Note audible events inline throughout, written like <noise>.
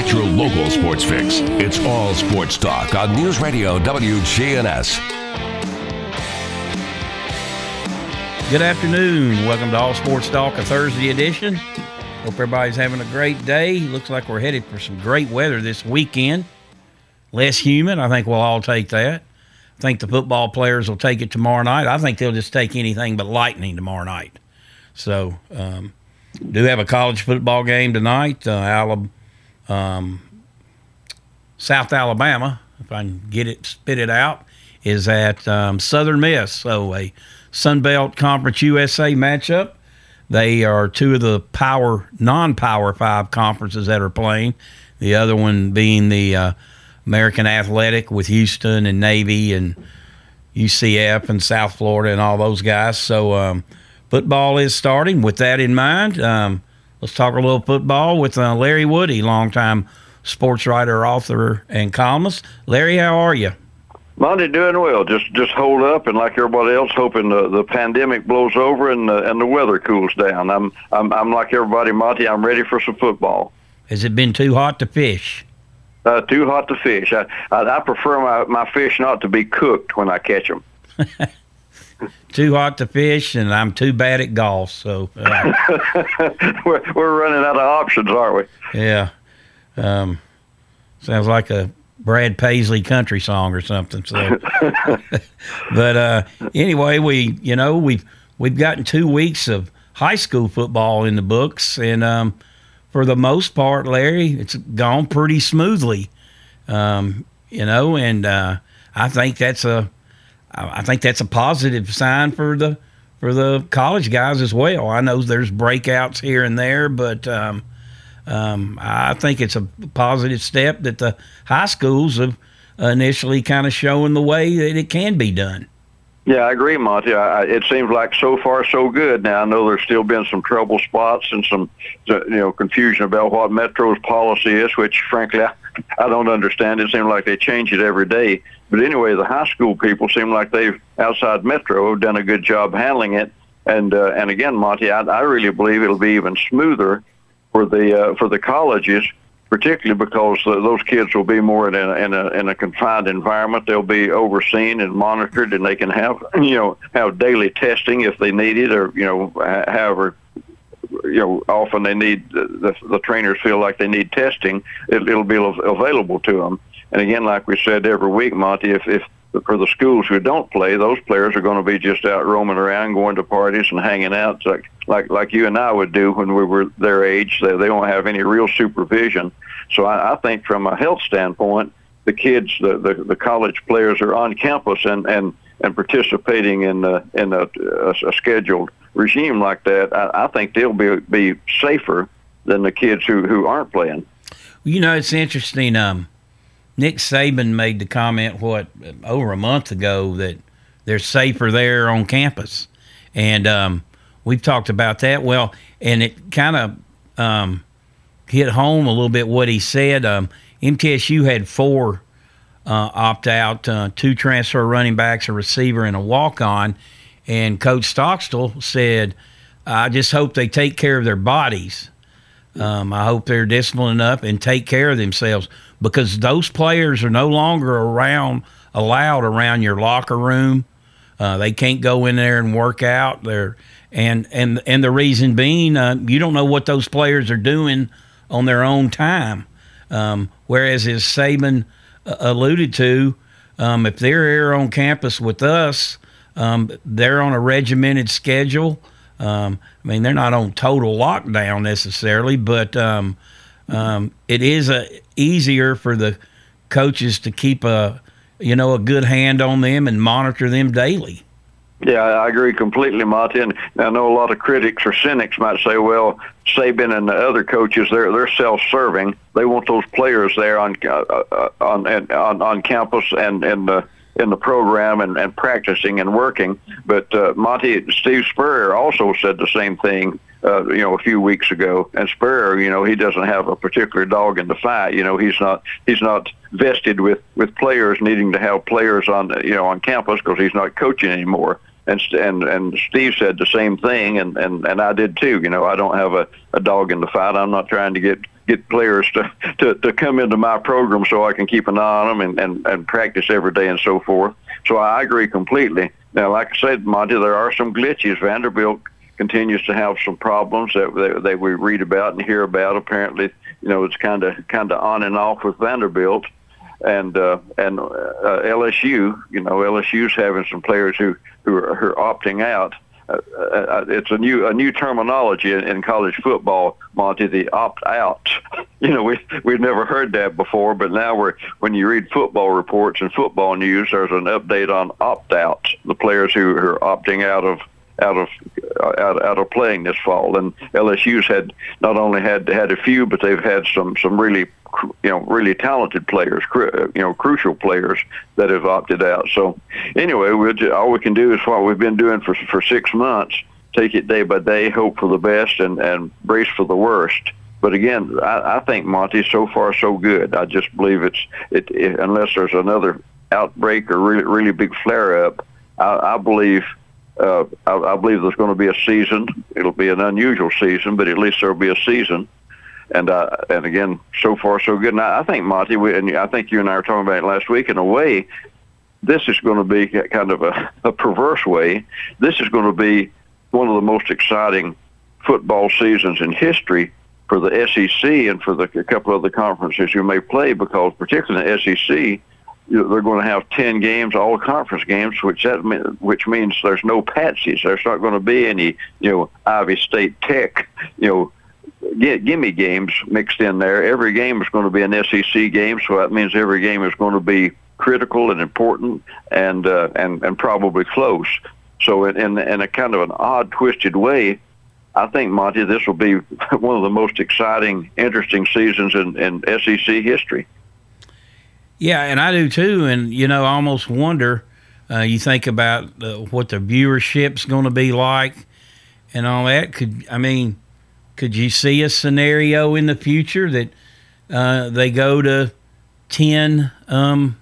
Got your local sports fix. It's all sports talk on News Radio WGNS. Good afternoon. Welcome to All Sports Talk, a Thursday edition. Hope everybody's having a great day. Looks like we're headed for some great weather this weekend. Less humid. I think we'll all take that. I think the football players will take it tomorrow night. I think they'll just take anything but lightning tomorrow night. So, um, do have a college football game tonight. Uh, Alab- um, South Alabama, if I can get it spit it out, is at um, Southern Miss. So a Sun Belt Conference USA matchup. They are two of the power, non-power five conferences that are playing. The other one being the uh, American Athletic with Houston and Navy and UCF and South Florida and all those guys. So um, football is starting. With that in mind, um, let's talk a little football with uh, Larry Woody, longtime sports writer, author, and columnist. Larry, how are you? Monty doing well. Just just hold up and like everybody else, hoping the, the pandemic blows over and the, and the weather cools down. I'm I'm I'm like everybody, Monty. I'm ready for some football. Has it been too hot to fish? Uh, too hot to fish. I, I I prefer my my fish not to be cooked when I catch them. <laughs> too hot to fish, and I'm too bad at golf. So uh, <laughs> we're we're running out of options, aren't we? Yeah. Um, sounds like a Brad Paisley country song or something. So, <laughs> but uh, anyway, we you know we've we've gotten two weeks of high school football in the books, and um, for the most part, Larry, it's gone pretty smoothly. Um, you know, and uh, I think that's a I think that's a positive sign for the for the college guys as well. I know there's breakouts here and there, but um, um, I think it's a positive step that the high schools have initially kind of showing the way that it can be done. Yeah, I agree, Monty. I, it seems like so far so good. Now I know there's still been some trouble spots and some, you know, confusion about what Metro's policy is, which frankly I, I don't understand. It seems like they change it every day. But anyway, the high school people seem like they've outside Metro have done a good job handling it. And uh, and again, Monty, I, I really believe it'll be even smoother for the uh, for the colleges, particularly because uh, those kids will be more in a, in a in a confined environment. They'll be overseen and monitored, and they can have <laughs> you know have daily testing if they need it, or you know however you know often they need the, the trainers feel like they need testing. It, it'll be available to them. And again, like we said every week, Monty, if if for the schools who don't play, those players are going to be just out roaming around, going to parties and hanging out, like like like you and I would do when we were their age. They they don't have any real supervision. So I, I think from a health standpoint, the kids, the, the the college players are on campus and and and participating in uh, in a, a, a scheduled regime like that. I, I think they'll be be safer than the kids who who aren't playing. You know, it's interesting. Um, Nick Saban made the comment what over a month ago that they're safer there on campus, and um, we've talked about that. Well, and it kind of um, hit home a little bit what he said. Um, MTSU had four uh, opt out, uh, two transfer running backs, a receiver, and a walk on, and Coach Stockstill said, "I just hope they take care of their bodies." Um, I hope they're disciplined enough and take care of themselves because those players are no longer around allowed around your locker room. Uh, they can't go in there and work out. They're and and and the reason being, uh, you don't know what those players are doing on their own time. Um, whereas, as Saban alluded to, um, if they're here on campus with us, um, they're on a regimented schedule. Um, I mean, they're not on total lockdown necessarily, but um, um, it is a, easier for the coaches to keep a you know a good hand on them and monitor them daily. Yeah, I agree completely, Martin. I know a lot of critics or cynics might say, "Well, Saban and the other coaches, they're they're self-serving. They want those players there on uh, uh on on on campus and and the in the program and, and practicing and working. But uh, Monty Steve Spurrier also said the same thing. Uh, you know, a few weeks ago, and Spurrier, you know, he doesn't have a particular dog in the fight. You know, he's not he's not vested with with players needing to have players on you know on campus because he's not coaching anymore and and and Steve said the same thing, and and and I did too. You know, I don't have a a dog in the fight. I'm not trying to get get players to <laughs> to to come into my program so I can keep an eye on them and and and practice every day and so forth. So I agree completely. Now, like I said, Monty, there are some glitches. Vanderbilt continues to have some problems that that, that we read about and hear about. Apparently, you know, it's kind of kind of on and off with Vanderbilt and uh, and uh, LSU, you know, LSU's having some players who who are, who are opting out. Uh, uh, it's a new a new terminology in, in college football, Monty. The opt out. <laughs> You know, we we've never heard that before, but now we're when you read football reports and football news, there's an update on opt out. The players who, who are opting out of out of uh, out, out of playing this fall. And LSU's had not only had had a few, but they've had some some really you know really talented players, you know crucial players that have opted out. So anyway, we'll just, all we can do is what we've been doing for for six months. Take it day by day, hope for the best, and and brace for the worst. But again, I, I think Monty, so far so good. I just believe it's it, it unless there's another outbreak or really really big flare up. I, I believe uh, I, I believe there's going to be a season. It'll be an unusual season, but at least there'll be a season and uh, and again, so far so good. And I, I think Monty, we, and I think you and I were talking about it last week. In a way, this is going to be kind of a, a perverse way. This is going to be one of the most exciting football seasons in history for the SEC and for the a couple of the conferences you may play because particularly the SEC, they're going to have ten games, all conference games, which that which means there's no patsies. There's not going to be any you know Ivy State Tech you know gimme games mixed in there. Every game is going to be an SEC game, so that means every game is going to be critical and important and uh, and and probably close. So in, in in a kind of an odd, twisted way, I think Monty, this will be <laughs> one of the most exciting, interesting seasons in, in SEC history. Yeah, and I do too. And you know, I almost wonder. Uh, you think about uh, what the viewership's going to be like, and all that. Could I mean? Could you see a scenario in the future that uh, they go to 10 um,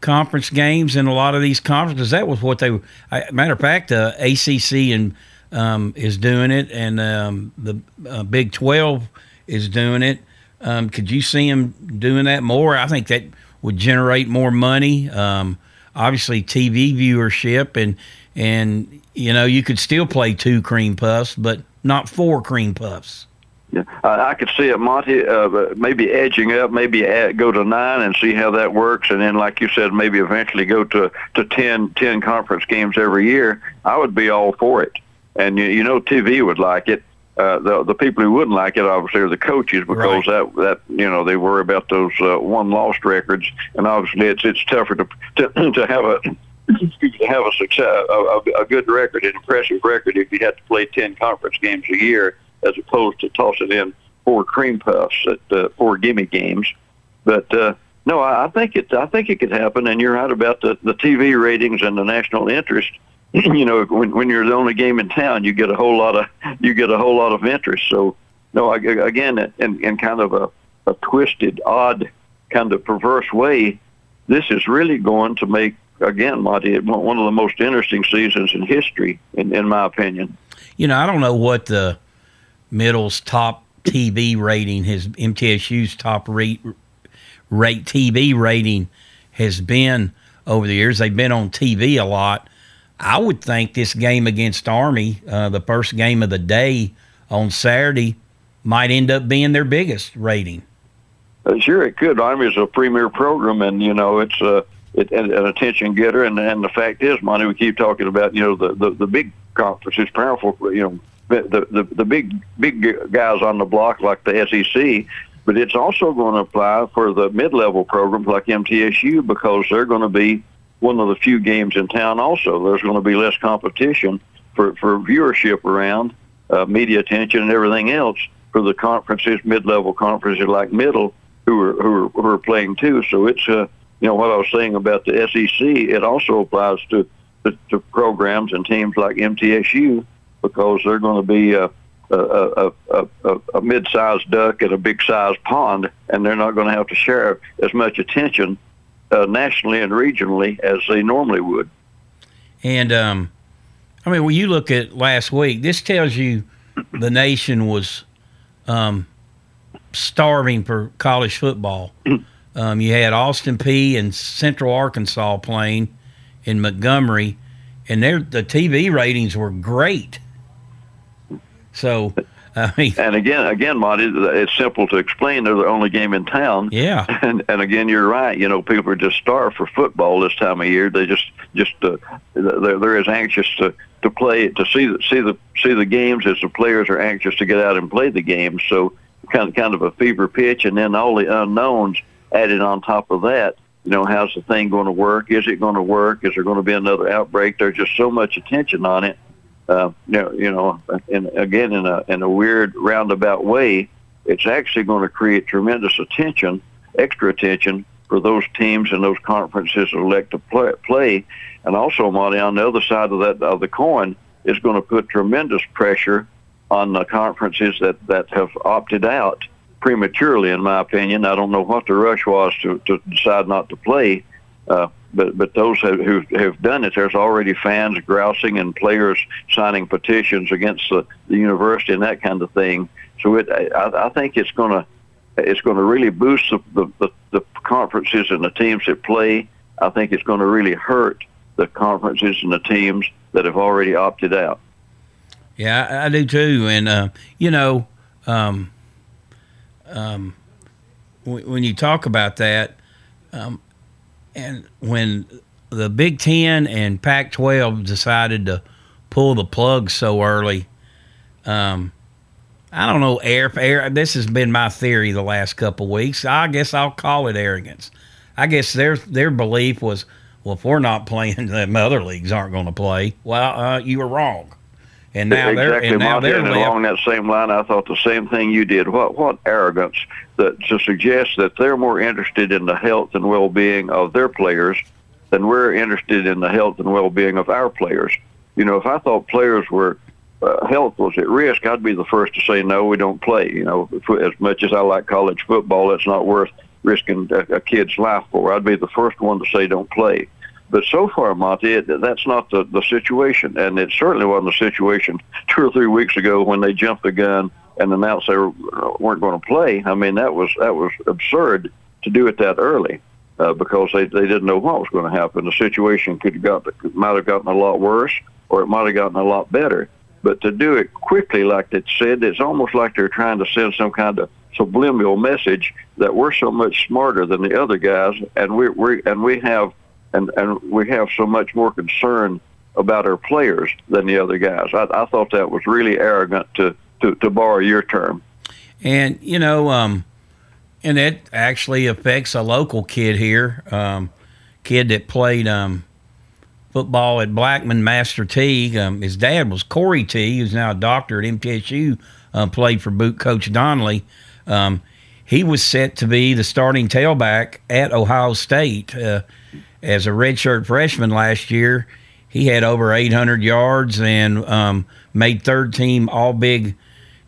conference games in a lot of these conferences? That was what they I, matter of fact, uh, ACC and um, is doing it, and um, the uh, Big 12 is doing it. Um, could you see them doing that more? I think that would generate more money. Um, obviously, TV viewership, and and you know you could still play two cream puffs, but not four cream puffs. Yeah, uh, I could see it, Monty, uh, maybe edging up, maybe add, go to nine and see how that works, and then, like you said, maybe eventually go to to 10, 10 conference games every year. I would be all for it, and you, you know, TV would like it. Uh, the the people who wouldn't like it obviously are the coaches because right. that that you know they worry about those uh, one lost records, and obviously it's it's tougher to to, <clears throat> to have a to have a success, a, a good record, an impressive record, if you had to play ten conference games a year, as opposed to tossing in four cream puffs at uh, four gimme games. But uh, no, I, I think it. I think it could happen, and you're right about the the TV ratings and the national interest. <clears throat> you know, when when you're the only game in town, you get a whole lot of you get a whole lot of interest. So, no, I, again, in in kind of a a twisted, odd, kind of perverse way, this is really going to make again, Monty, one of the most interesting seasons in history, in, in my opinion. You know, I don't know what the middle's top TV rating, his MTSU's top rate, rate TV rating has been over the years. They've been on TV a lot. I would think this game against Army, uh, the first game of the day on Saturday, might end up being their biggest rating. Uh, sure, it could. Army is a premier program, and you know it's a uh, it, an, an attention getter. And and the fact is, Monty, we keep talking about you know the the, the big conferences, powerful, you know the, the the big big guys on the block like the SEC. But it's also going to apply for the mid-level programs like MTSU because they're going to be one of the few games in town. Also, there's going to be less competition for for viewership around, uh, media attention, and everything else for the conferences, mid-level conferences like middle who are who are, who are playing too. So it's uh, you know what I was saying about the SEC. It also applies to to, to programs and teams like MTSU because they're going to be a, a, a, a, a mid-sized duck in a big-sized pond, and they're not going to have to share as much attention uh, nationally and regionally as they normally would. And um, I mean, when you look at last week, this tells you the nation was um, starving for college football. <clears throat> Um, you had Austin Peay and Central Arkansas playing in Montgomery, and the TV ratings were great. So, <laughs> I mean, and again, again, Monty, it's simple to explain. They're the only game in town. Yeah. <laughs> And and again, you're right. You know, people are just starved for football this time of year. They just just uh, they're, they're as anxious to to play to see the see the see the games as the players are anxious to get out and play the games. So kind of kind of a fever pitch, and then all the unknowns added on top of that. You know, how's the thing going to work? Is it going to work? Is there going to be another outbreak? There's just so much attention on it. Uh, you know, you know, and again, in a in a weird roundabout way, it's actually going to create tremendous attention, extra attention for those teams and those conferences that elect to play, play. And also, Monty, on the other side of that of the coin, is going to put tremendous pressure on the conferences that that have opted out prematurely, in my opinion. I don't know what the rush was to, to decide not to play, uh, but but those who have done it, there's already fans grousing and players signing petitions against the, the university and that kind of thing. So it, I, I think it's going to it's going to really boost the, the, the, conferences and the teams that play. I think it's going to really hurt the conferences and the teams that have already opted out. Yeah, I, I do too. And uh, you know, um, um, when you talk about that, um, and when the Big Ten and Pac-12 decided to pull the plug so early, um, I don't know. Air, air. This has been my theory the last couple weeks. I guess I'll call it arrogance. I guess their their belief was, well, if we're not <laughs> playing, the other leagues aren't going to play. Well, uh, you were wrong. And now exactly, they're and now they're and along that same line. I thought the same thing you did. What what arrogance that to suggest that they're more interested in the health and well-being of their players than we're interested in the health and well-being of our players. You know, if I thought players were uh, health was at risk, I'd be the first to say no, we don't play. You know, as much as I like college football, it's not worth risking a, a kid's life for. I'd be the first one to say don't play. But so far, Monty, that's not the, the situation. And it certainly wasn't the situation two or three weeks ago when they jumped the gun and announced they weren't going to play. I mean, that was that was absurd to do it that early uh, because they, they didn't know what was going to happen. The situation could have got might have gotten a lot worse or it might have gotten a lot better. But to do it quickly, like it said, it's almost like they're trying to send some kind of subliminal message that we're so much smarter than the other guys, and we we and we have and and we have so much more concern about our players than the other guys. I, I thought that was really arrogant to, to, to borrow your term. And you know, um, and it actually affects a local kid here, um, kid that played um, football at Blackman Master Teague. Um, his dad was Corey T, who's now a doctor at MTSU. Uh, played for boot coach Donnelly. Um, he was set to be the starting tailback at Ohio State. Uh, as a redshirt freshman last year, he had over 800 yards and um, made third team All Big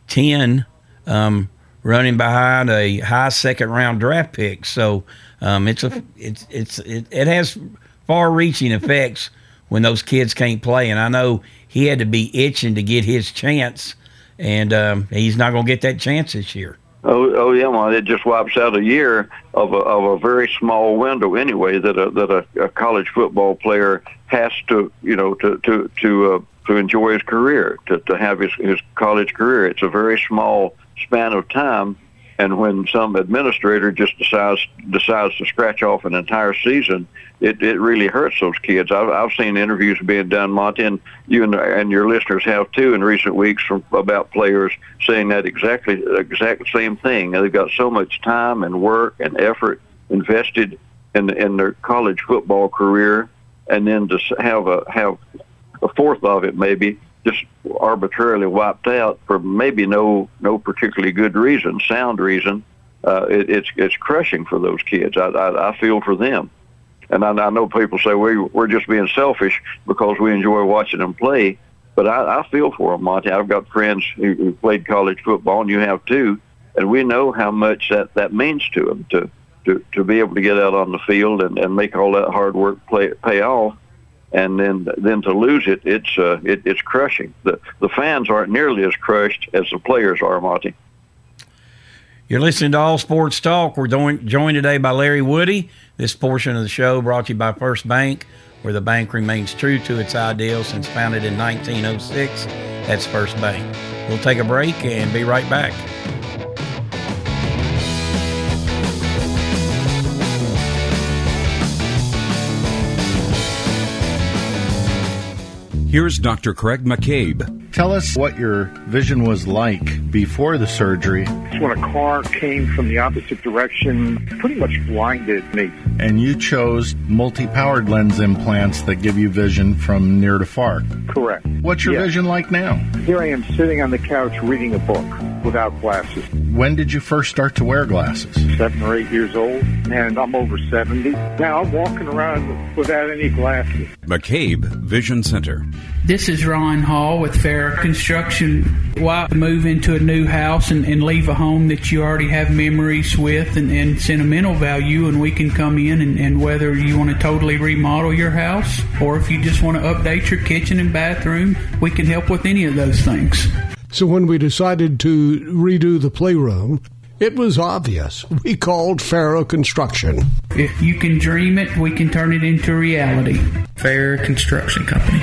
Ten, um, running behind a high second round draft pick. So um, it's a it's it's it, it has far reaching effects when those kids can't play. And I know he had to be itching to get his chance, and um, he's not going to get that chance this year. Oh, oh yeah, well, it just wipes out a year of a, of a very small window anyway that a, that a, a college football player has to, you know, to to to uh, to enjoy his career, to to have his his college career. It's a very small span of time, And when some administrator just decides decides to scratch off an entire season, it, it really hurts those kids. I've, I've seen interviews being done, Monty, and you and, and your listeners have too in recent weeks from about players saying that exactly exact same thing. They've got so much time and work and effort invested in in their college football career, and then to have a have a fourth of it maybe just arbitrarily wiped out for maybe no no particularly good reason, sound reason. Uh, it, it's it's crushing for those kids. I, I, I feel for them, and I, I know people say we we're just being selfish because we enjoy watching them play. But I, I feel for them, Monty. I've got friends who, who played college football, and you have too, and we know how much that that means to them to to to be able to get out on the field and, and make all that hard work play pay off and then then to lose it, it's uh, it, it's crushing. The the fans aren't nearly as crushed as the players are, Monty. You're listening to All Sports Talk. We're joined joined today by Larry Woody. This portion of the show brought to you by First Bank, where the bank remains true to its ideals since founded in 1906. That's First Bank. We'll take a break and be right back. Here's Dr. Craig McCabe. Tell us what your vision was like before the surgery. When a car came from the opposite direction, pretty much blinded me. And you chose multi powered lens implants that give you vision from near to far. Correct. What's your Yes. vision like now? Here I am sitting on the couch reading a book without glasses. When did you first start to wear glasses? Seven or eight years old, and I'm over 70. Now I'm walking around without any glasses. McCabe Vision Center. This is Ron Hall with Farrah Construction. Why move into a new house and, and leave a home that you already have memories with and, and sentimental value? And we can come in and, and whether you want to totally remodel your house or if you just want to update your kitchen and bathroom, we can help with any of those things. So when we decided to redo the playroom, it was obvious. We called Farrow Construction. If you can dream it, we can turn it into reality. Fair Construction Company.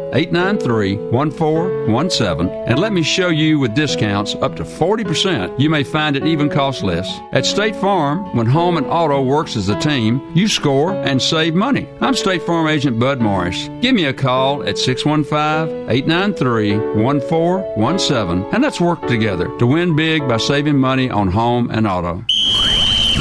893 1417 and let me show you with discounts up to 40%. You may find it even costs less. At State Farm, when home and auto works as a team, you score and save money. I'm State Farm Agent Bud Morris. Give me a call at 615 893 1417 and let's work together to win big by saving money on home and auto.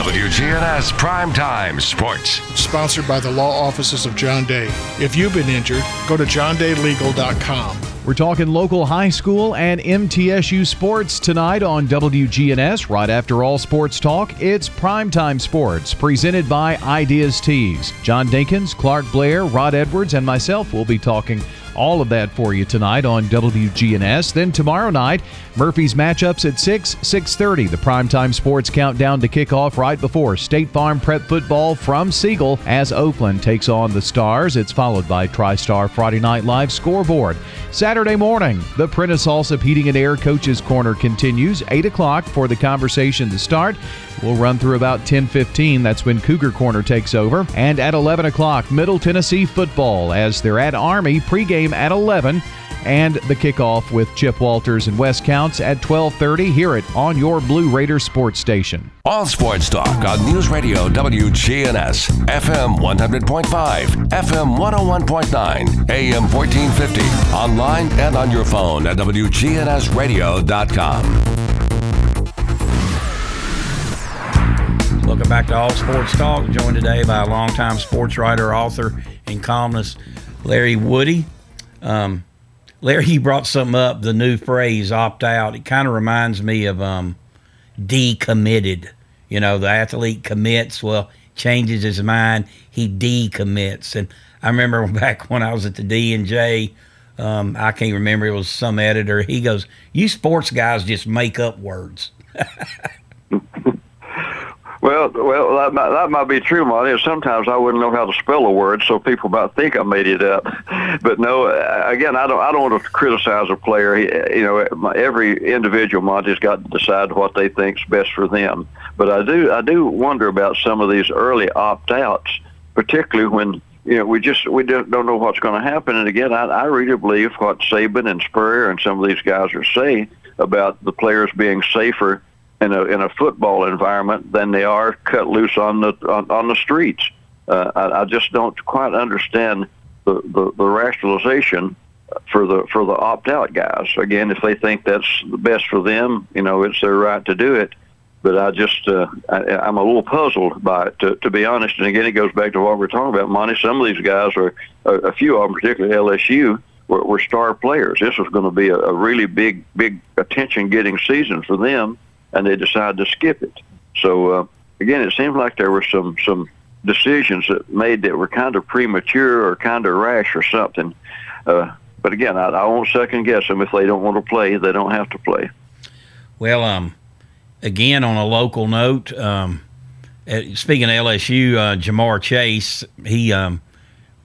WGNS Primetime Sports. Sponsored by the law offices of John Day. If you've been injured, go to johndaylegal.com. We're talking local high school and MTSU sports tonight on WGNS. Right after all sports talk, it's Primetime Sports, presented by Ideas Tees. John Dinkins, Clark Blair, Rod Edwards, and myself will be talking all of that for you tonight on WGNS. Then tomorrow night, Murphy's matchups at 6, 6.30. The Primetime Sports countdown to kick off right before State Farm Prep Football from Siegel as Oakland takes on the Stars. It's followed by TriStar Friday Night Live scoreboard. Saturday morning, the Prentice Allsup Heating and Air Coaches Corner continues. 8 o'clock for the conversation to start. We'll run through about 10:15. That's when Cougar Corner takes over. And at 11 o'clock, Middle Tennessee football as they're at Army. Pregame at 11, and the kickoff with Chip Walters and Wes Counts at 12:30. Hear it on your Blue Raider sports station. All sports talk on News Radio WGNS, FM 100.5, FM 101.9, AM 1450, online and on your phone at WGNSradio.com. Welcome back to All Sports Talk. Joined today by a longtime sports writer, author, and columnist Larry Woody. Um, Larry, he brought something up, the new phrase "opt out." It kind of reminds me of um, decommitted. You know, the athlete commits, well, changes his mind, he decommits, and I remember <laughs> back when I was at the D and J. Um, I can't remember. It was some editor. He goes, "You sports guys just make up words." <laughs> Well, well, that might, that might be true, Monty. Sometimes I wouldn't know how to spell a word, so people might think I made it up. But no, again, I don't. I don't want to criticize a player. You know, every individual Monty's got to decide what they think's best for them. But I do, I do wonder about some of these early opt-outs, particularly when you know we just we don't, don't know what's going to happen. And again, I, I really believe what Saban and Spurrier and some of these guys are saying about the players being safer in a in a football environment than they are cut loose on the on, on the streets. Uh, I, I just don't quite understand the, the, the rationalization for the for the opt out guys. Again, if they think that's the best for them, you know, it's their right to do it. But I just uh, I, I'm a little puzzled by it, to, to be honest. And again, it goes back to what we're talking about, Monty. Some of these guys are a, few of them, particularly LSU, were, star players. This was going to be a, really big, big attention-getting season for them and they decided to skip it. So uh, again, it seems like there were some some decisions that made that were kind of premature or kind of rash or something. Uh, but again, I, I won't second guess them if they don't want to play. They don't have to play. Well, um, again on a local note, um, speaking of LSU, uh, Ja'Marr Chase, he um,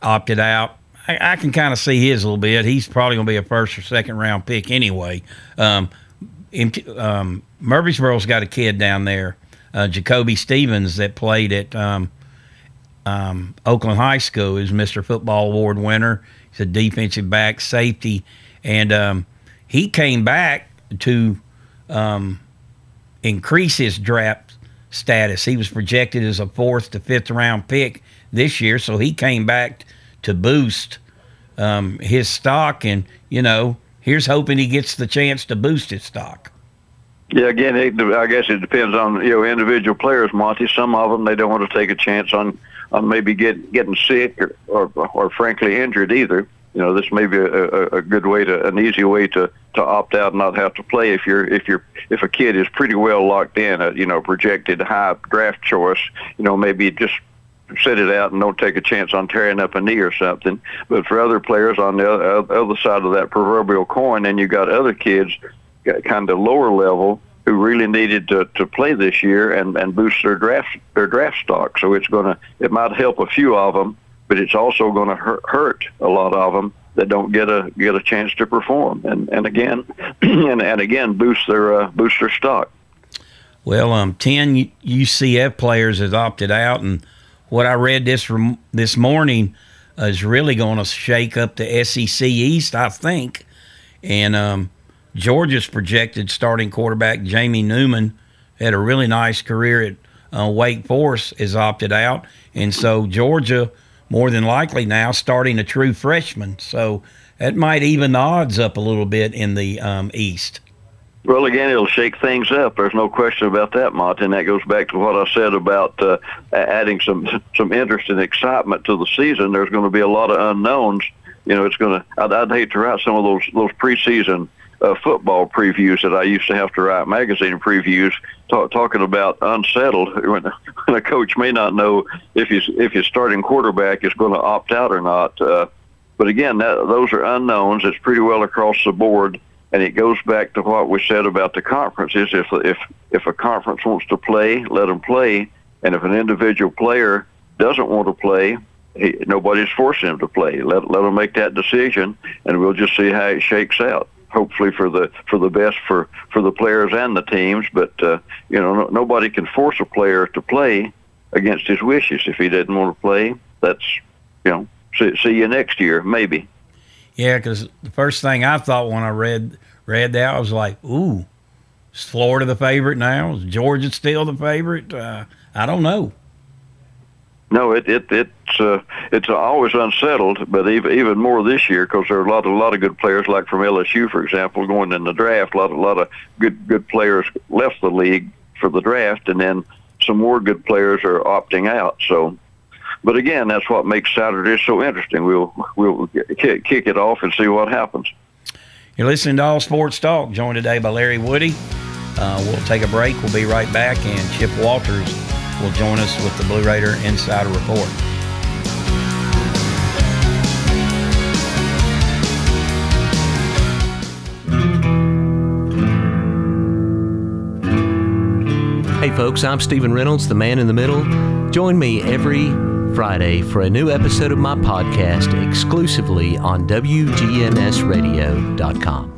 opted out. I, I can kind of see his a little bit. He's probably going to be a first or second round pick anyway. Um, um, Murfreesboro's got a kid down there, uh, Jacoby Stevens, that played at um, um, Oakland High School. He's Mr. Football Award winner. He's a defensive back, safety, and um, he came back to um, increase his draft status. He was projected as a fourth to fifth round pick this year, so he came back to boost um, his stock. And you know, here's hoping he gets the chance to boost his stock. Yeah, again, it, I guess it depends on you know individual players, Monty. Some of them they don't want to take a chance on on maybe get getting sick or or, or frankly injured either. You know, this may be a, a, a good way to an easy way to to opt out and not have to play if you're if you're if a kid is pretty well locked in, a you know projected high draft choice. You know, maybe just sit it out and don't take a chance on tearing up a knee or something. But for other players on the other side of that proverbial coin, then you got other kids kind of lower level who really needed to, to play this year and, and boost their draft their draft stock. So it's to it might help a few of them, but it's also going to hurt, hurt a lot of them that don't get a get a chance to perform. And and again <clears throat> and, and again boost their uh, boost their stock. Well, um, ten UCF players have opted out, and what I read this from this morning is really going to shake up the SEC East, I think. And um, Georgia's projected starting quarterback Jamie Newman had a really nice career at uh, Wake Forest is opted out, and so Georgia more than likely now starting a true freshman. So that might even the odds up a little bit in the um, East. Well, again, it'll shake things up. There's no question about that, Monty. And that goes back to what I said about uh, adding some some interest and excitement to the season. There's going to be a lot of unknowns. You know, it's going to. I'd, I'd hate to write some of those those preseason uh, football previews that I used to have to write magazine previews talk, talking about unsettled <laughs> when, when a coach may not know if his if his starting quarterback is going to opt out or not. Uh, but again, that, those are unknowns. It's pretty well across the board, and it goes back to what we said about the conferences. If if if a conference wants to play, let them play, and if an individual player doesn't want to play, he, nobody's forcing him to play. Let let them make that decision, and we'll just see how it shakes out hopefully for the for the best for for the players and the teams. But uh, you know, no, nobody can force a player to play against his wishes. If he doesn't want to play, that's you know, see, see you next year, maybe. Yeah, because the first thing I thought when I read read that I was like, ooh, is Florida the favorite now? Is Georgia still the favorite? Uh, I don't know. No, it it it's uh, it's always unsettled, but even even more this year because there are a lot a lot of good players, like from LSU, for example, going in the draft. A lot a lot of good good players left the league for the draft, and then some more good players are opting out. So, but again, that's what makes Saturday so interesting. We'll we'll kick, kick it off and see what happens. You're listening to All Sports Talk, joined today by Larry Woody. Uh, we'll take a break. We'll be right back, and Chip Walters will join us with the Blue Raider Insider Report. Hey, folks, I'm Stephen Reynolds, the man in the middle. Join me every Friday for a new episode of my podcast exclusively on WGNSradio.com.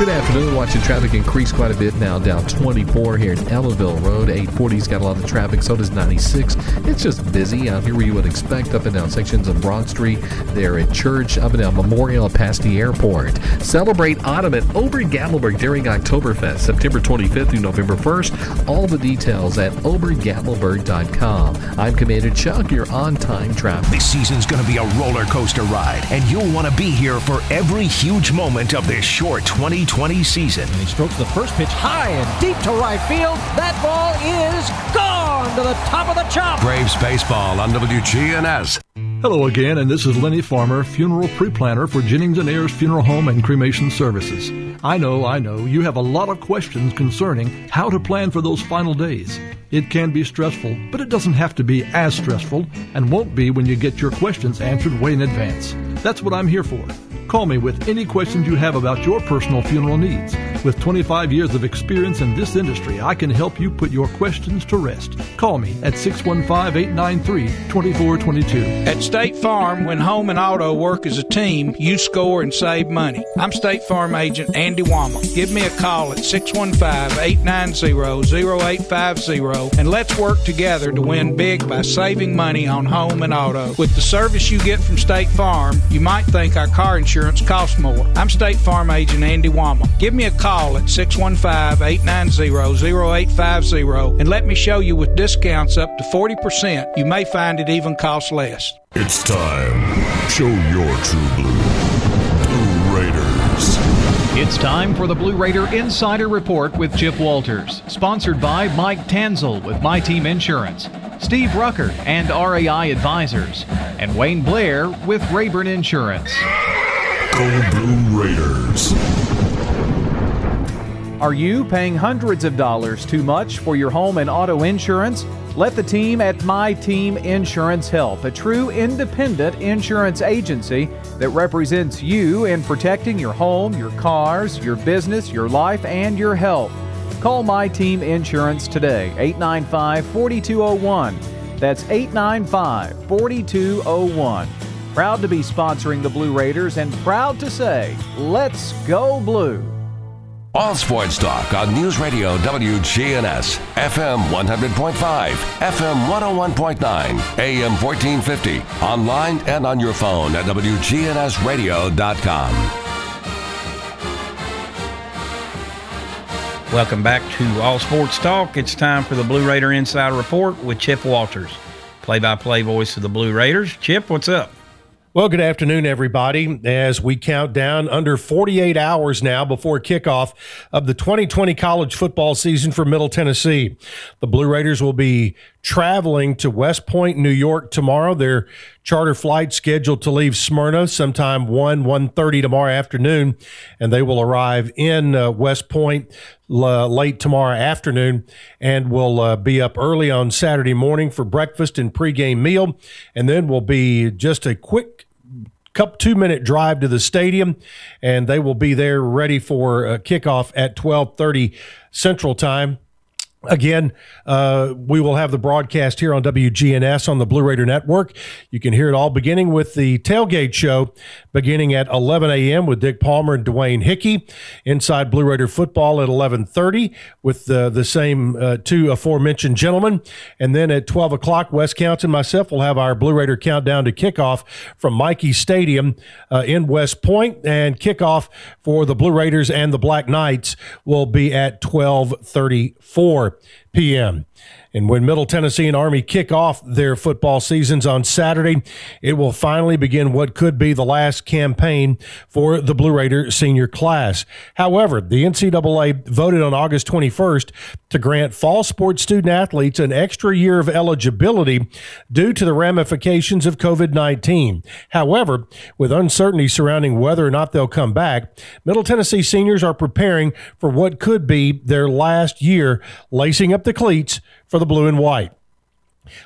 Good afternoon. Watching traffic increase quite a bit now, down 24 here in Almaville Road. 840's got a lot of traffic, so does 96. It's just busy out here where you would expect, up and down sections of Broad Street, there at Church, up and down Memorial, past the airport. Celebrate autumn at Ober Gatlinburg during Oktoberfest, September 25th through November 1st. All the details at obergatlinburg.com. I'm Commander Chuck, your on time traffic. This season's going to be a roller coaster ride, and you'll want to be here for every huge moment of this short 2020 season. And he strokes the first pitch high and deep to right field. That ball is gone to the top of the chop. Braves baseball on WGNS. Hello again, and this is Lenny Farmer, funeral pre-planner for Jennings and Ayers Funeral Home and Cremation Services. I know, I know, you have a lot of questions concerning how to plan for those final days. It can be stressful, but it doesn't have to be as stressful and won't be when you get your questions answered way in advance. That's what I'm here for. Call me with any questions you have about your personal funeral needs. With 25 years of experience in this industry, I can help you put your questions to rest. Call me at 615 893 2422. At State Farm, when home and auto work as a team, you score and save money. I'm State Farm agent Andy Womack. Give me a call at 615 890 0850 and let's work together to win big by saving money on home and auto. With the service you get from State Farm, you might think our car insurance costs more. I'm State Farm agent Andy Womack. Give me a call at 615 890 0850 and let me show you with discounts up to 40%. You may find it even costs less. It's time. Show your true blue. Blue Raiders. It's time for the Blue Raider Insider Report with Chip Walters, sponsored by Mike Tanzel with My Team Insurance, Steve Rucker and RAI Advisors, and Wayne Blair with Rayburn Insurance. Blue Raiders. Are you paying hundreds of dollars too much for your home and auto insurance? Let the team at My Team Insurance help, a true independent insurance agency that represents you in protecting your home, your cars, your business, your life, and your health. Call My Team Insurance today, 895 4201. That's 895 4201. Proud to be sponsoring the Blue Raiders and proud to say, let's go blue. All sports talk on News Radio WGNS, FM 100.5, FM 101.9, AM 1450, online and on your phone at WGNSradio.com. Welcome back to All Sports Talk. It's time for the Blue Raider Insider Report with Chip Walters, play by play voice of the Blue Raiders. Chip, what's up? Well, good afternoon, everybody. As we count down under 48 hours now before kickoff of the 2020 college football season for Middle Tennessee, the Blue Raiders will be traveling to West Point, New York tomorrow. Their charter flight scheduled to leave Smyrna sometime 1 1:30 tomorrow afternoon, and they will arrive in uh, West Point uh, late tomorrow afternoon and will uh, be up early on Saturday morning for breakfast and pregame meal, and then will be just a quick cup two minute drive to the stadium and they will be there ready for uh, kickoff at 12:30 central time Again, uh, we will have the broadcast here on WGNS on the Blue Raider Network. You can hear it all beginning with the tailgate show beginning at 11 a.m. with Dick Palmer and Dwayne Hickey. Inside Blue Raider football at 11:30 with the the same uh, two aforementioned gentlemen, and then at 12 o'clock, Wes Counts and myself will have our Blue Raider countdown to kickoff from Michie Stadium uh, in West Point, and kickoff for the Blue Raiders and the Black Knights will be at 12:34 p.m. And when Middle Tennessee and Army kick off their football seasons on Saturday, it will finally begin what could be the last campaign for the Blue Raider senior class. However, the NCAA voted on August 21st to grant fall sports student athletes an extra year of eligibility due to the ramifications of COVID 19. However, with uncertainty surrounding whether or not they'll come back, Middle Tennessee seniors are preparing for what could be their last year lacing up the cleats for the blue and white.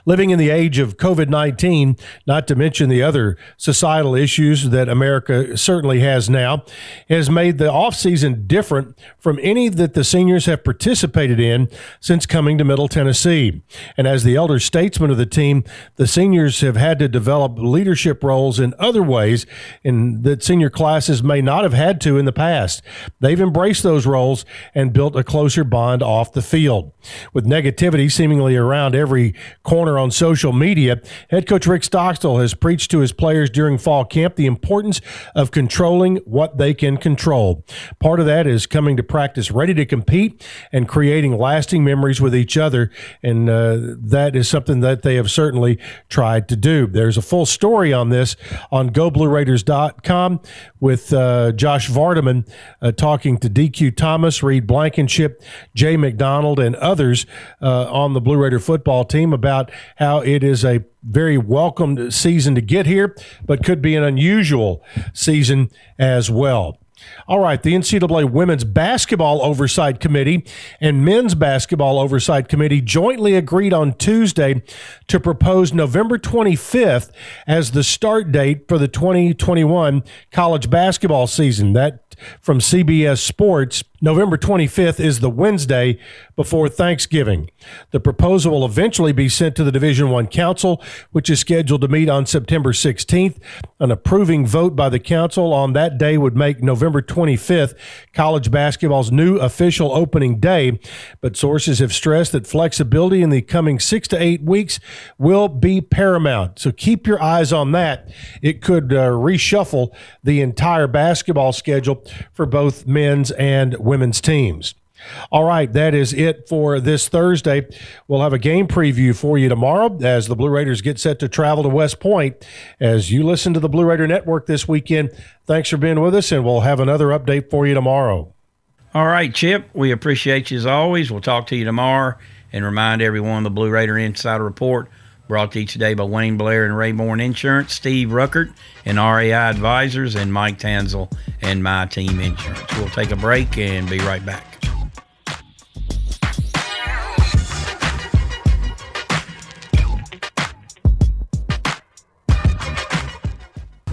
Living in the age of COVID 19, not to mention the other societal issues that America certainly has now, has made the offseason different from any that the seniors have participated in since coming to Middle Tennessee. And as the elder statesman of the team, the seniors have had to develop leadership roles in other ways in that senior classes may not have had to in the past. They've embraced those roles and built a closer bond off the field. With negativity seemingly around every corner on social media, head coach Rick Stockstill has preached to his players during fall camp the importance of controlling what they can control. Part of that is coming to practice ready to compete and creating lasting memories with each other, and uh, that is something that they have certainly tried to do. There's a full story on this on GoBlueRaiders.com with uh, Josh Vardaman uh, talking to DQ Thomas, Reed Blankenship, Jay McDonald, and others uh, on the Blue Raider football team about how it is a very welcomed season to get here, but could be an unusual season as well. All right, the NCAA Women's Basketball Oversight Committee and Men's Basketball Oversight Committee jointly agreed on Tuesday to propose November 25th as the start date for the 2021 college basketball season. That from CBS Sports. November 25th is the Wednesday before Thanksgiving. The proposal will eventually be sent to the Division 1 Council, which is scheduled to meet on September 16th. An approving vote by the council on that day would make November 25th college basketball's new official opening day, but sources have stressed that flexibility in the coming 6 to 8 weeks will be paramount. So keep your eyes on that. It could uh, reshuffle the entire basketball schedule for both men's and women's teams. All right, that is it for this Thursday. We'll have a game preview for you tomorrow as the Blue Raiders get set to travel to West Point. As you listen to the Blue Raider Network this weekend, thanks for being with us, and we'll have another update for you tomorrow. All right, Chip, we appreciate you as always. We'll talk to you tomorrow and remind everyone the Blue Raider Insider Report brought to you today by Wayne Blair and Rayborn Insurance, Steve Ruckert and RAI Advisors, and Mike Tanzel and My Team Insurance. We'll take a break and be right back.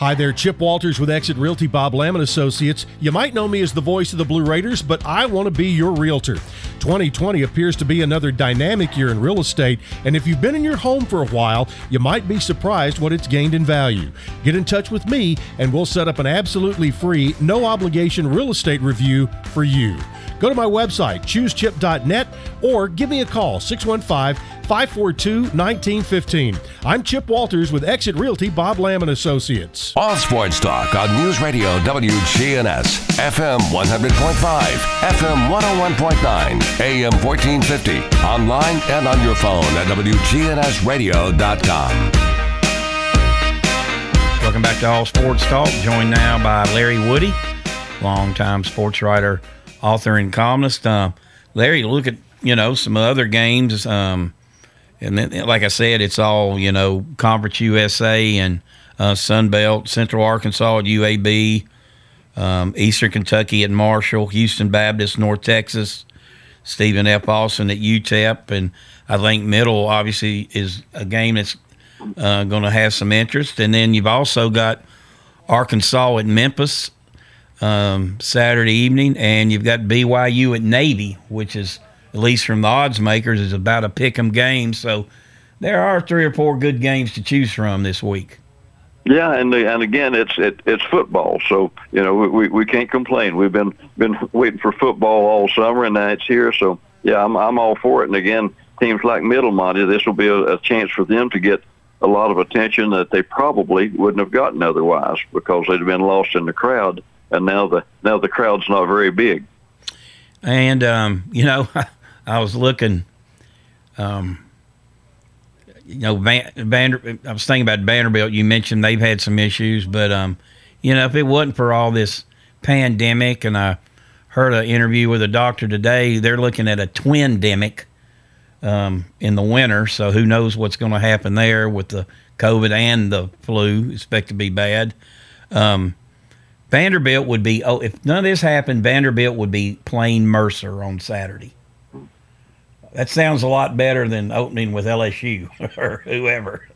Hi there, Chip Walters with Exit Realty Bob Lamb and Associates. You might know me as the voice of the Blue Raiders, but I want to be your realtor. 2020 appears to be another dynamic year in real estate, and if you've been in your home for a while, you might be surprised what it's gained in value. Get in touch with me, and we'll set up an absolutely free, no obligation real estate review for you. Go to my website, choosechip.net, or give me a call, 615 542 1915. I'm Chip Walters with Exit Realty Bob Lamb and Associates. All Sports Talk on News Radio WGNS, FM 100.5, FM 101.9, AM 1450, online and on your phone at WGNSradio.com. Welcome back to All Sports Talk, joined now by Larry Woody, longtime sports writer, author, and columnist. Uh, Larry, look at, you know, some other games. Um, and then, like I said, it's all, you know, Conference USA and uh, Sun Belt, Central Arkansas at UAB, um, Eastern Kentucky at Marshall, Houston Baptist, North Texas, Stephen F. Austin at UTEP. And I think Middle, obviously, is a game that's uh, going to have some interest. And then you've also got Arkansas at Memphis um, Saturday evening, and you've got BYU at Navy, which is at least from the odds makers is about a pick 'em game. So there are three or four good games to choose from this week. Yeah, and and again, it's it, it's football, so you know we we can't complain. We've been been waiting for football all summer, and now it's here. So yeah, I'm I'm all for it. And again, teams like Middle, Monty, this will be a, a chance for them to get a lot of attention that they probably wouldn't have gotten otherwise because they'd have been lost in the crowd, and now the now the crowd's not very big. And um, you know, <laughs> I was looking. Um, you know, Van, Vander, I was thinking about Vanderbilt. You mentioned they've had some issues, but um, you know, if it wasn't for all this pandemic, and I heard an interview with a doctor today, they're looking at a twindemic um, in the winter. So who knows what's going to happen there with the COVID and the flu? Expect to be bad. Um, Vanderbilt would be. Oh, if none of this happened, Vanderbilt would be playing Mercer on Saturday. That sounds a lot better than opening with LSU <laughs> or whoever.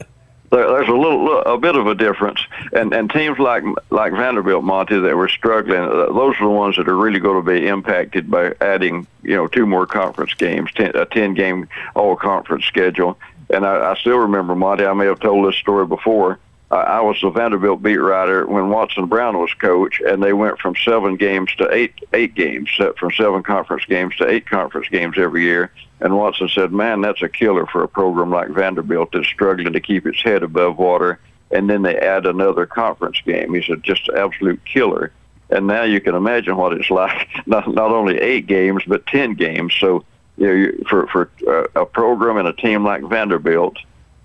There, there's a little, a bit of a difference, and and teams like like Vanderbilt, Monty, that were struggling, uh, those are the ones that are really going to be impacted by adding, you know, two more conference games, ten, a ten game all conference schedule. And I, I still remember, Monty. I may have told this story before. I was the Vanderbilt beat writer when Watson Brown was coach, and they went from seven games to eight eight games, from seven conference games to eight conference games every year. And Watson said, "Man, that's a killer for a program like Vanderbilt that's struggling to keep its head above water." And then they add another conference game. He said, "Just absolute killer." And now you can imagine what it's <laughs> like not not only eight games but ten games. So you know, for for a program and a team like Vanderbilt,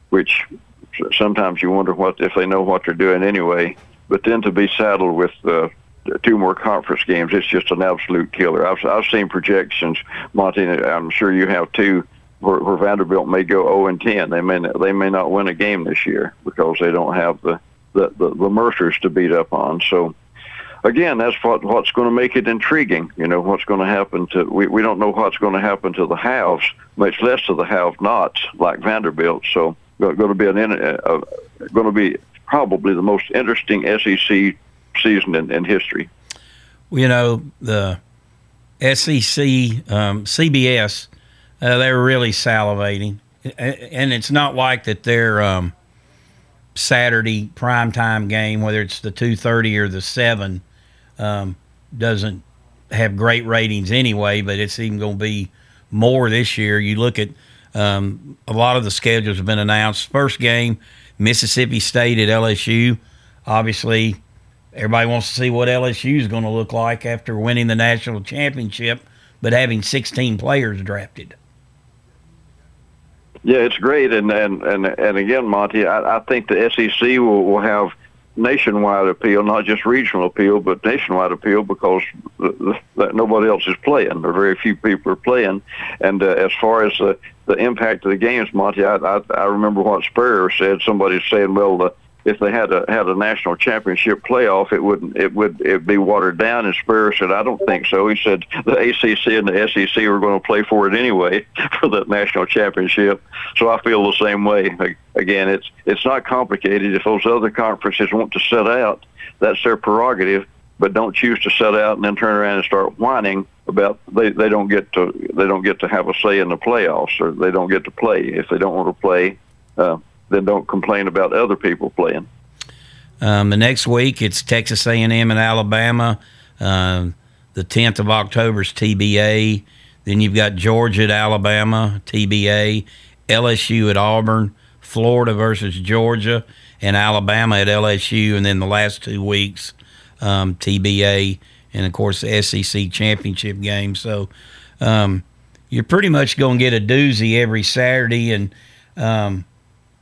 which sometimes you wonder what if they know what they're doing anyway. But then to be saddled with uh, two more conference games, it's just an absolute killer. I've I've seen projections, Monty. I'm sure you have too. Where, where Vanderbilt may go 0 and 10. They may they may not win a game this year because they don't have the the, the, the Mercers to beat up on. So again, that's what what's going to make it intriguing. You know, what's going to happen to we we don't know what's going to happen to the haves, much less to the have-nots like Vanderbilt. So going to be an uh, going to be probably the most interesting SEC season in, in history. You know the SEC um, CBS uh, they're really salivating, and it's not like that their um, Saturday primetime game, whether it's the two thirty or the seven, um, doesn't have great ratings anyway. But it's even going to be more this year. You look at um, a lot of the schedules have been announced. First game, Mississippi State at LSU. Obviously, everybody wants to see what LSU is going to look like after winning the national championship, but having 16 players drafted. Yeah, it's great, and and and, and again, Monty, I, I think the SEC will, will have nationwide appeal, not just regional appeal, but nationwide appeal because the, the, nobody else is playing, or very few people are playing. And uh, as far as the the impact of the games, Monty, I, I, I remember what Spurrier said. Somebody saying, well, the, if they had a had a national championship playoff, it wouldn't it would it be watered down. And Spurrier said, I don't think so. He said the ACC and the SEC were going to play for it anyway <laughs> for the national championship. So I feel the same way. Again, it's it's not complicated. If those other conferences want to set out, that's their prerogative. But don't choose to set out and then turn around and start whining about they, they don't get to they don't get to have a say in the playoffs or they don't get to play. If they don't want to play uh, then don't complain about other people playing. Um, the next week it's Texas A&M and Alabama. Uh, the 10th of October is TBA then you've got Georgia at Alabama TBA LSU at Auburn Florida versus Georgia and Alabama at LSU and then the last two weeks um, TBA and of course the SEC championship game. So um, you're pretty much going to get a doozy every Saturday, and um,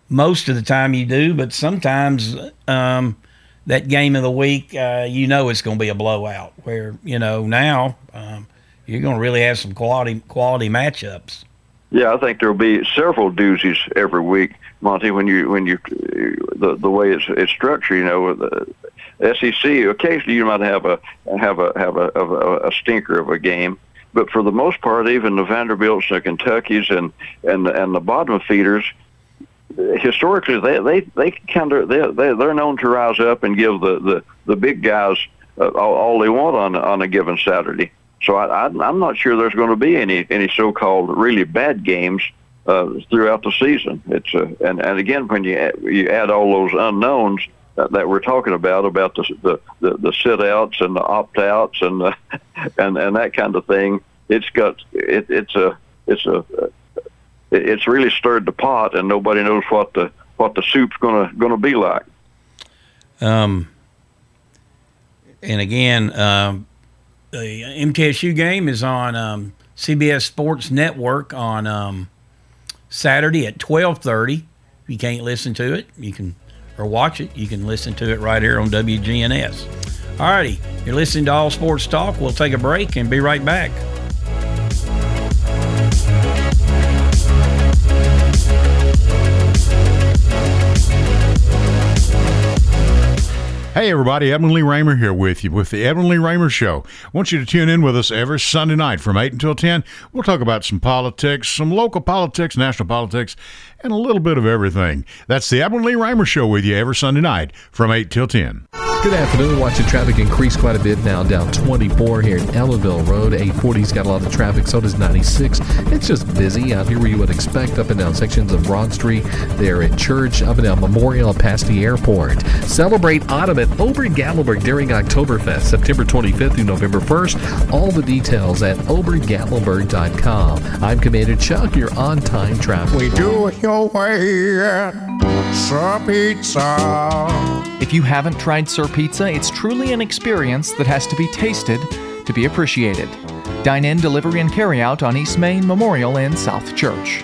most of the time you do, but sometimes um, that game of the week, uh, you know, it's going to be a blowout. Where you know now um, you're going to really have some quality quality matchups. Yeah, I think there will be several doozies every week, Monty. When you when you the the way it's it's structured, you know, SEC, occasionally you might have a have a have a, a, a stinker of a game, but for the most part, even the Vanderbilts and the Kentuckies and and and the bottom feeders, historically they they they kind of they they're known to rise up and give the the the big guys uh, all, all they want on on a given Saturday. So I, I I'm not sure there's going to be any any so-called really bad games uh, throughout the season. It's uh, and and again when you add, you add all those unknowns that we're talking about about the the the, the sit outs and the opt outs and the, <laughs> and and that kind of thing. It's got it, it's a it's a it's really stirred the pot, and nobody knows what the what the soup's gonna gonna be like. Um, and again, um, the MTSU game is on um, CBS Sports Network on um, Saturday at twelve thirty If you can't listen to it, you can or watch it. You can listen to it right here on WGNS. Alrighty, you're listening to All Sports Talk. We'll take a break and be right back. Hey everybody, Edmund Lee Raymer here with you with the Edmund Lee Raymer Show. I want you to tune in with us every Sunday night from 8 until 10. We'll talk about some politics, some local politics, national politics, and a little bit of everything. That's the Edmund Lee Raymer Show with you every Sunday night from 8 till 10. Good afternoon. Watching traffic increase quite a bit now, down 24 here in Almaville Road. 840's got a lot of traffic, so does 96. It's just busy out here where you would expect up and down sections of Broad Street, there at Church, up and down Memorial, past the airport. Celebrate autumn at Ober Gatlinburg during Oktoberfest, September 25th through November 1st. All the details at obergatlinburg.com. I'm Commander Chuck, your on time traffic. We do it your way at Sir Pizza. If you haven't tried Sir Pizza, it's truly an experience that has to be tasted to be appreciated. Dine in, delivery, and carry out on East Main, Memorial, and South Church.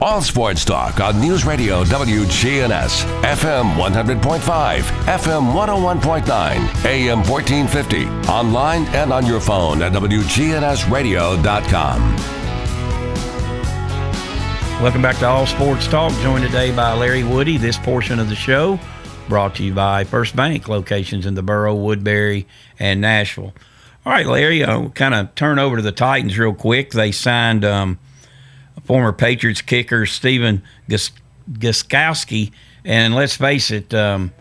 All sports talk on News Radio WGNS, FM 100.5, FM 101.9, AM 1450, online and on your phone at WGNSradio.com. Welcome back to All Sports Talk, joined today by Larry Woody. This portion of the show brought to you by First Bank, locations in the borough, Woodbury, and Nashville. All right, Larry, I'll kind of turn over to the Titans real quick. They signed um, former Patriots kicker Stephen Gus- Gostkowski, and let's face it, um,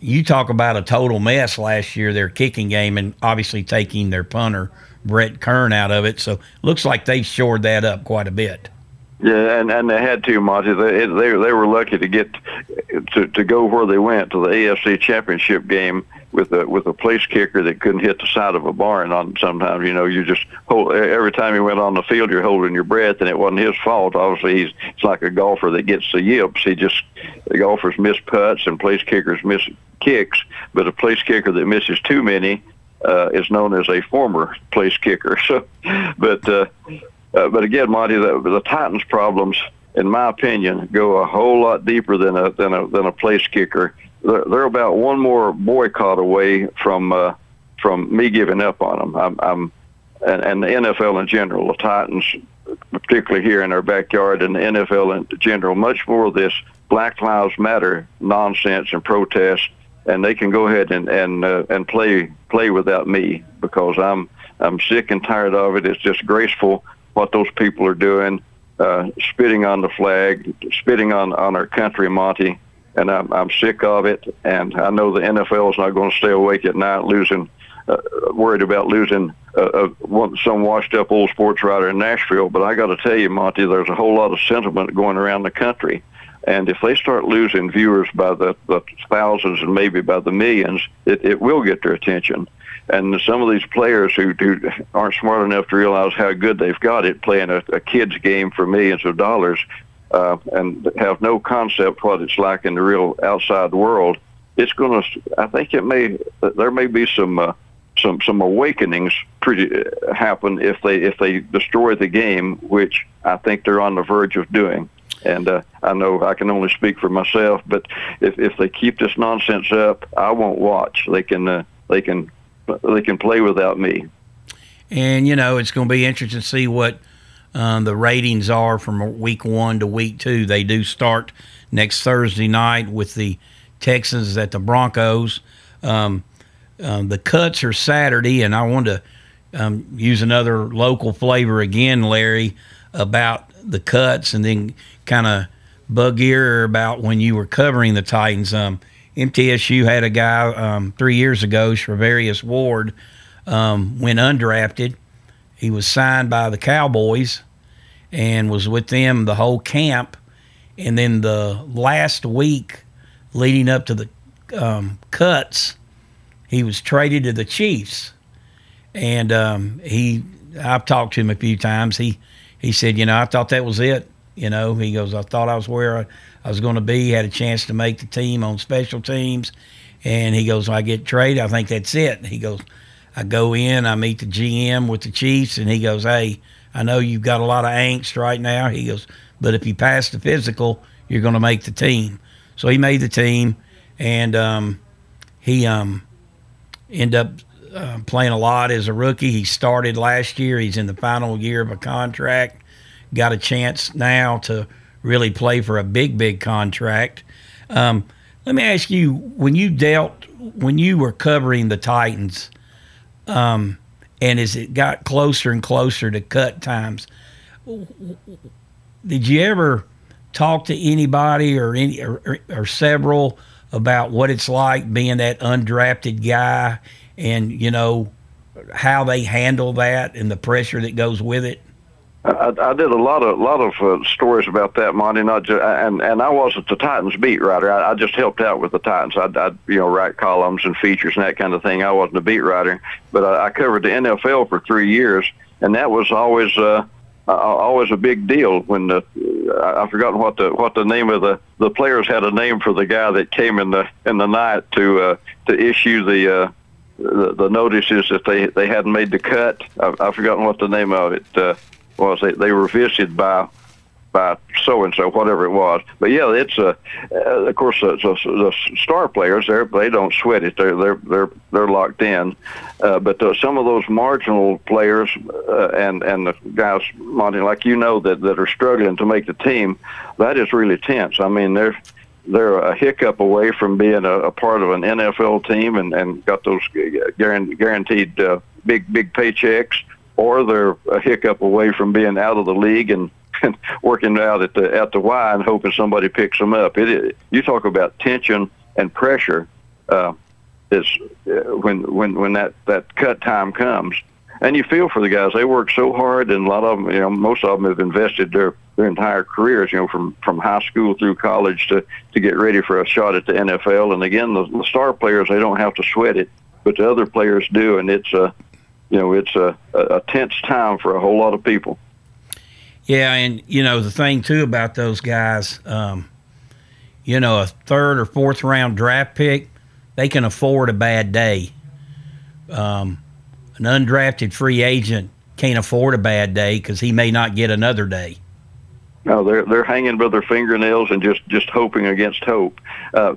you talk about a total mess last year, their kicking game, and obviously taking their punter, Brett Kern, out of it. So looks like they shored that up quite a bit. Yeah, and, and they had to, Monty. They, they they were lucky to get to to go where they went to the AFC Championship game with a with a place kicker that couldn't hit the side of a barn. On sometimes, you know, you just hold every time he went on the field, you're holding your breath, and it wasn't his fault. Obviously, he's it's like a golfer that gets the yips. He just the golfers miss putts and place kickers miss kicks, but a place kicker that misses too many uh, is known as a former place kicker. <laughs> So, but. Uh, uh, but again, Monty, the, the Titans' problems, in my opinion, go a whole lot deeper than a than a than a place kicker. They're, they're about one more boycott away from uh, from me giving up on them. I'm, I'm and, and the NFL in general, the Titans, particularly here in our backyard, and the NFL in general, much more of this Black Lives Matter nonsense and protest, and they can go ahead and and uh, and play play without me because I'm I'm sick and tired of it. It's disgraceful what those people are doing, uh, spitting on the flag, spitting on, on our country, Monty. And I'm, I'm sick of it. And I know the NFL is not going to stay awake at night losing, uh, worried about losing uh, uh, some washed up old sports writer in Nashville. But I got to tell you, Monty, there's a whole lot of sentiment going around the country. And if they start losing viewers by the, the thousands and maybe by the millions, it, it will get their attention. And some of these players who, who aren't smart enough to realize how good they've got it playing a, a kid's game for millions of dollars uh, and have no concept what it's like in the real outside world, it's going to. I think it may. There may be some. Uh, some some awakenings pretty uh, happen if they if they destroy the game, which I think they're on the verge of doing. And uh, I know I can only speak for myself, but if if they keep this nonsense up, I won't watch. They can uh, they can they can play without me. And you know, it's going to be interesting to see what um, the ratings are from week one to week two. They do start next Thursday night with the Texans at the Broncos. Um, um, the cuts are Saturday, and I want to um, use another local flavor again, Larry, about the cuts, and then kind of bug ear about when you were covering the Titans. Um, MTSU had a guy um, three years ago, Charvarius Ward, um, went undrafted. He was signed by the Cowboys and was with them the whole camp. and then the last week leading up to the um, cuts, he was traded to the Chiefs, and um, he I've talked to him a few times. He he said, you know, I thought that was it. You know, he goes, I thought I was where I, I was going to be. Had a chance to make the team on special teams, and he goes, I get traded. I think that's it. He goes, I go in, I meet the GM with the Chiefs, and he goes, Hey, I know you've got a lot of angst right now. He goes, But if you pass the physical, you're going to make the team. So he made the team, and um, he um, ended up uh, playing a lot as a rookie. He started last year. He's in the final year of a contract. Got a chance now to really play for a big, big contract. Um, let me ask you: when you dealt, when you were covering the Titans, um, and as it got closer and closer to cut times, did you ever talk to anybody or any or, or, several about what it's like being that undrafted guy and you know how they handle that and the pressure that goes with it? I, I did a lot of lot of uh, stories about that, Monty. Not just, and and I wasn't the Titans beat writer. I, I just helped out with the Titans. I'd, I'd you know write columns and features and that kind of thing. I wasn't a beat writer, but I, I covered the NFL for three years, and that was always uh, always a big deal. When the I, I've forgotten what the what the name of the the players had a name for the guy that came in the in the night to uh, to issue the. Uh, the, the notices that they they hadn't made the cut. I've, I've forgotten what the name of it. Uh, was they, they were visited by by so and so, whatever it was. But yeah, it's a. Uh, of course, the, the, the star players there, they don't sweat it. They're they're they're they're locked in. Uh, but uh, some of those marginal players uh, and and the guys, Monty, like you know, that that are struggling to make the team, that is really tense. I mean, they're they're a hiccup away from being a, a part of an NFL team and and got those guaranteed uh, big big paychecks or they're a hiccup away from being out of the league and, <laughs> and working out at the at the Y and hoping somebody picks them up. It, it you talk about tension and pressure. Uh, is uh, when when when that that cut time comes, and you feel for the guys. They work so hard, and a lot of them, you know, most of them have invested their their entire careers, you know, from from high school through college to to get ready for a shot at the NFL. And again, the, the star players they don't have to sweat it, but the other players do, and it's a you know, it's a, a tense time for a whole lot of people. Yeah, and you know the thing too about those guys, um, you know, a third or fourth round draft pick, they can afford a bad day. Um, an undrafted free agent can't afford a bad day because he may not get another day. No, they're they're hanging by their fingernails and just just hoping against hope. Uh,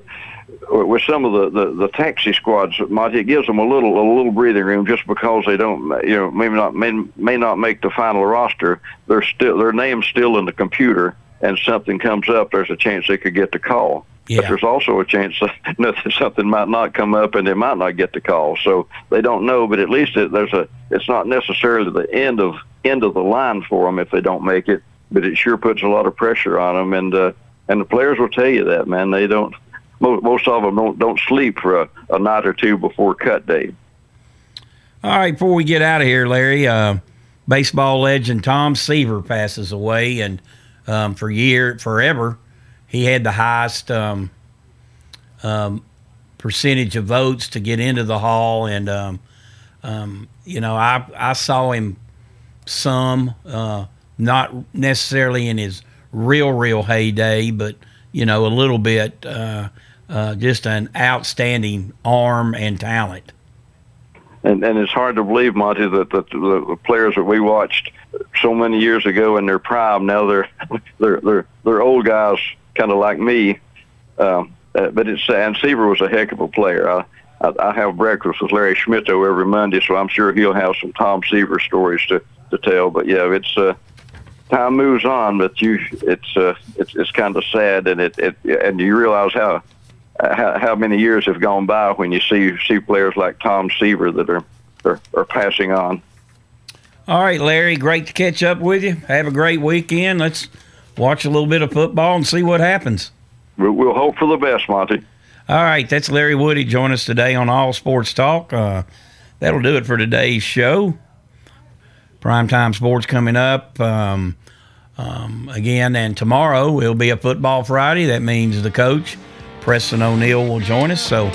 with some of the, the, the taxi squads, Monty, it gives them a little a little breathing room just because they don't, you know, maybe not may, may not make the final roster. They're still their name's still in the computer, and something comes up. There's a chance they could get the call. Yeah. But there's also a chance <laughs> that something might not come up and they might not get the call. So they don't know, but at least it, there's a. It's not necessarily the end of end of the line for them if they don't make it, but it sure puts a lot of pressure on them. And uh, and the players will tell you that, man. They don't most, of them don't don't sleep for a, a night or two before cut day. All right, before we get out of here, Larry, uh, baseball legend Tom Seaver passes away, and um, for year forever, he had the highest um, um, percentage of votes to get into the hall, and um, um, you know, I I saw him some, uh, not necessarily in his real real heyday, but you know, a little bit. Uh, uh, just an outstanding arm and talent. And, and it's hard to believe, Monty, that the, the, players that we watched so many years ago in their prime now they're <laughs> they're they're they're old guys, kind of like me. Um, uh, but it's and Seaver was a heck of a player. I, I, I have breakfast with Larry Schmittou every Monday, so I'm sure he'll have some Tom Seaver stories to to tell. But yeah, it's uh, time moves on, but you it's uh, it's it's kind of sad, and it, it and you realize how how, how many years have gone by when you see see players like Tom Seaver that are, are, are passing on. All right, Larry, great to catch up with you. Have a great weekend. Let's watch a little bit of football and see what happens. We'll hope for the best, Monty. All right, that's Larry Woody. Join us today on All Sports Talk. Uh, that'll do it for today's show. Primetime sports coming up. Um, Um, again, and tomorrow will be a football Friday. That means the coach, Preston O'Neill, will join us. So,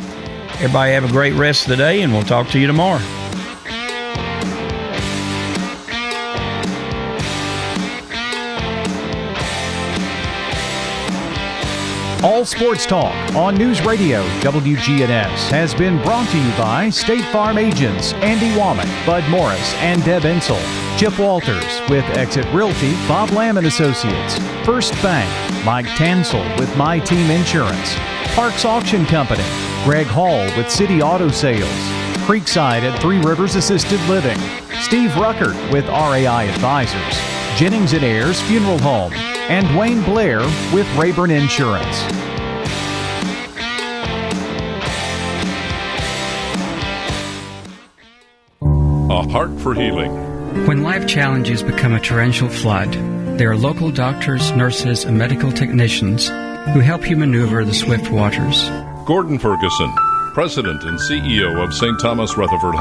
everybody have a great rest of the day, and we'll talk to you tomorrow. All Sports Talk on News Radio WGNS has been brought to you by State Farm agents Andy Womack, Bud Morris, and Deb Ensel. Chip Walters with Exit Realty, Bob Lamb and Associates. First Bank, Mike Tansel with My Team Insurance. Parks Auction Company, Greg Hall with City Auto Sales. Creekside at Three Rivers Assisted Living. Steve Ruckert with RAI Advisors. Jennings and Ayers Funeral Home and Wayne Blair with Rayburn Insurance. A Heart for Healing. When life challenges become a torrential flood, there are local doctors, nurses, and medical technicians who help you maneuver the swift waters. Gordon Ferguson, President and CEO of St. Thomas Rutherford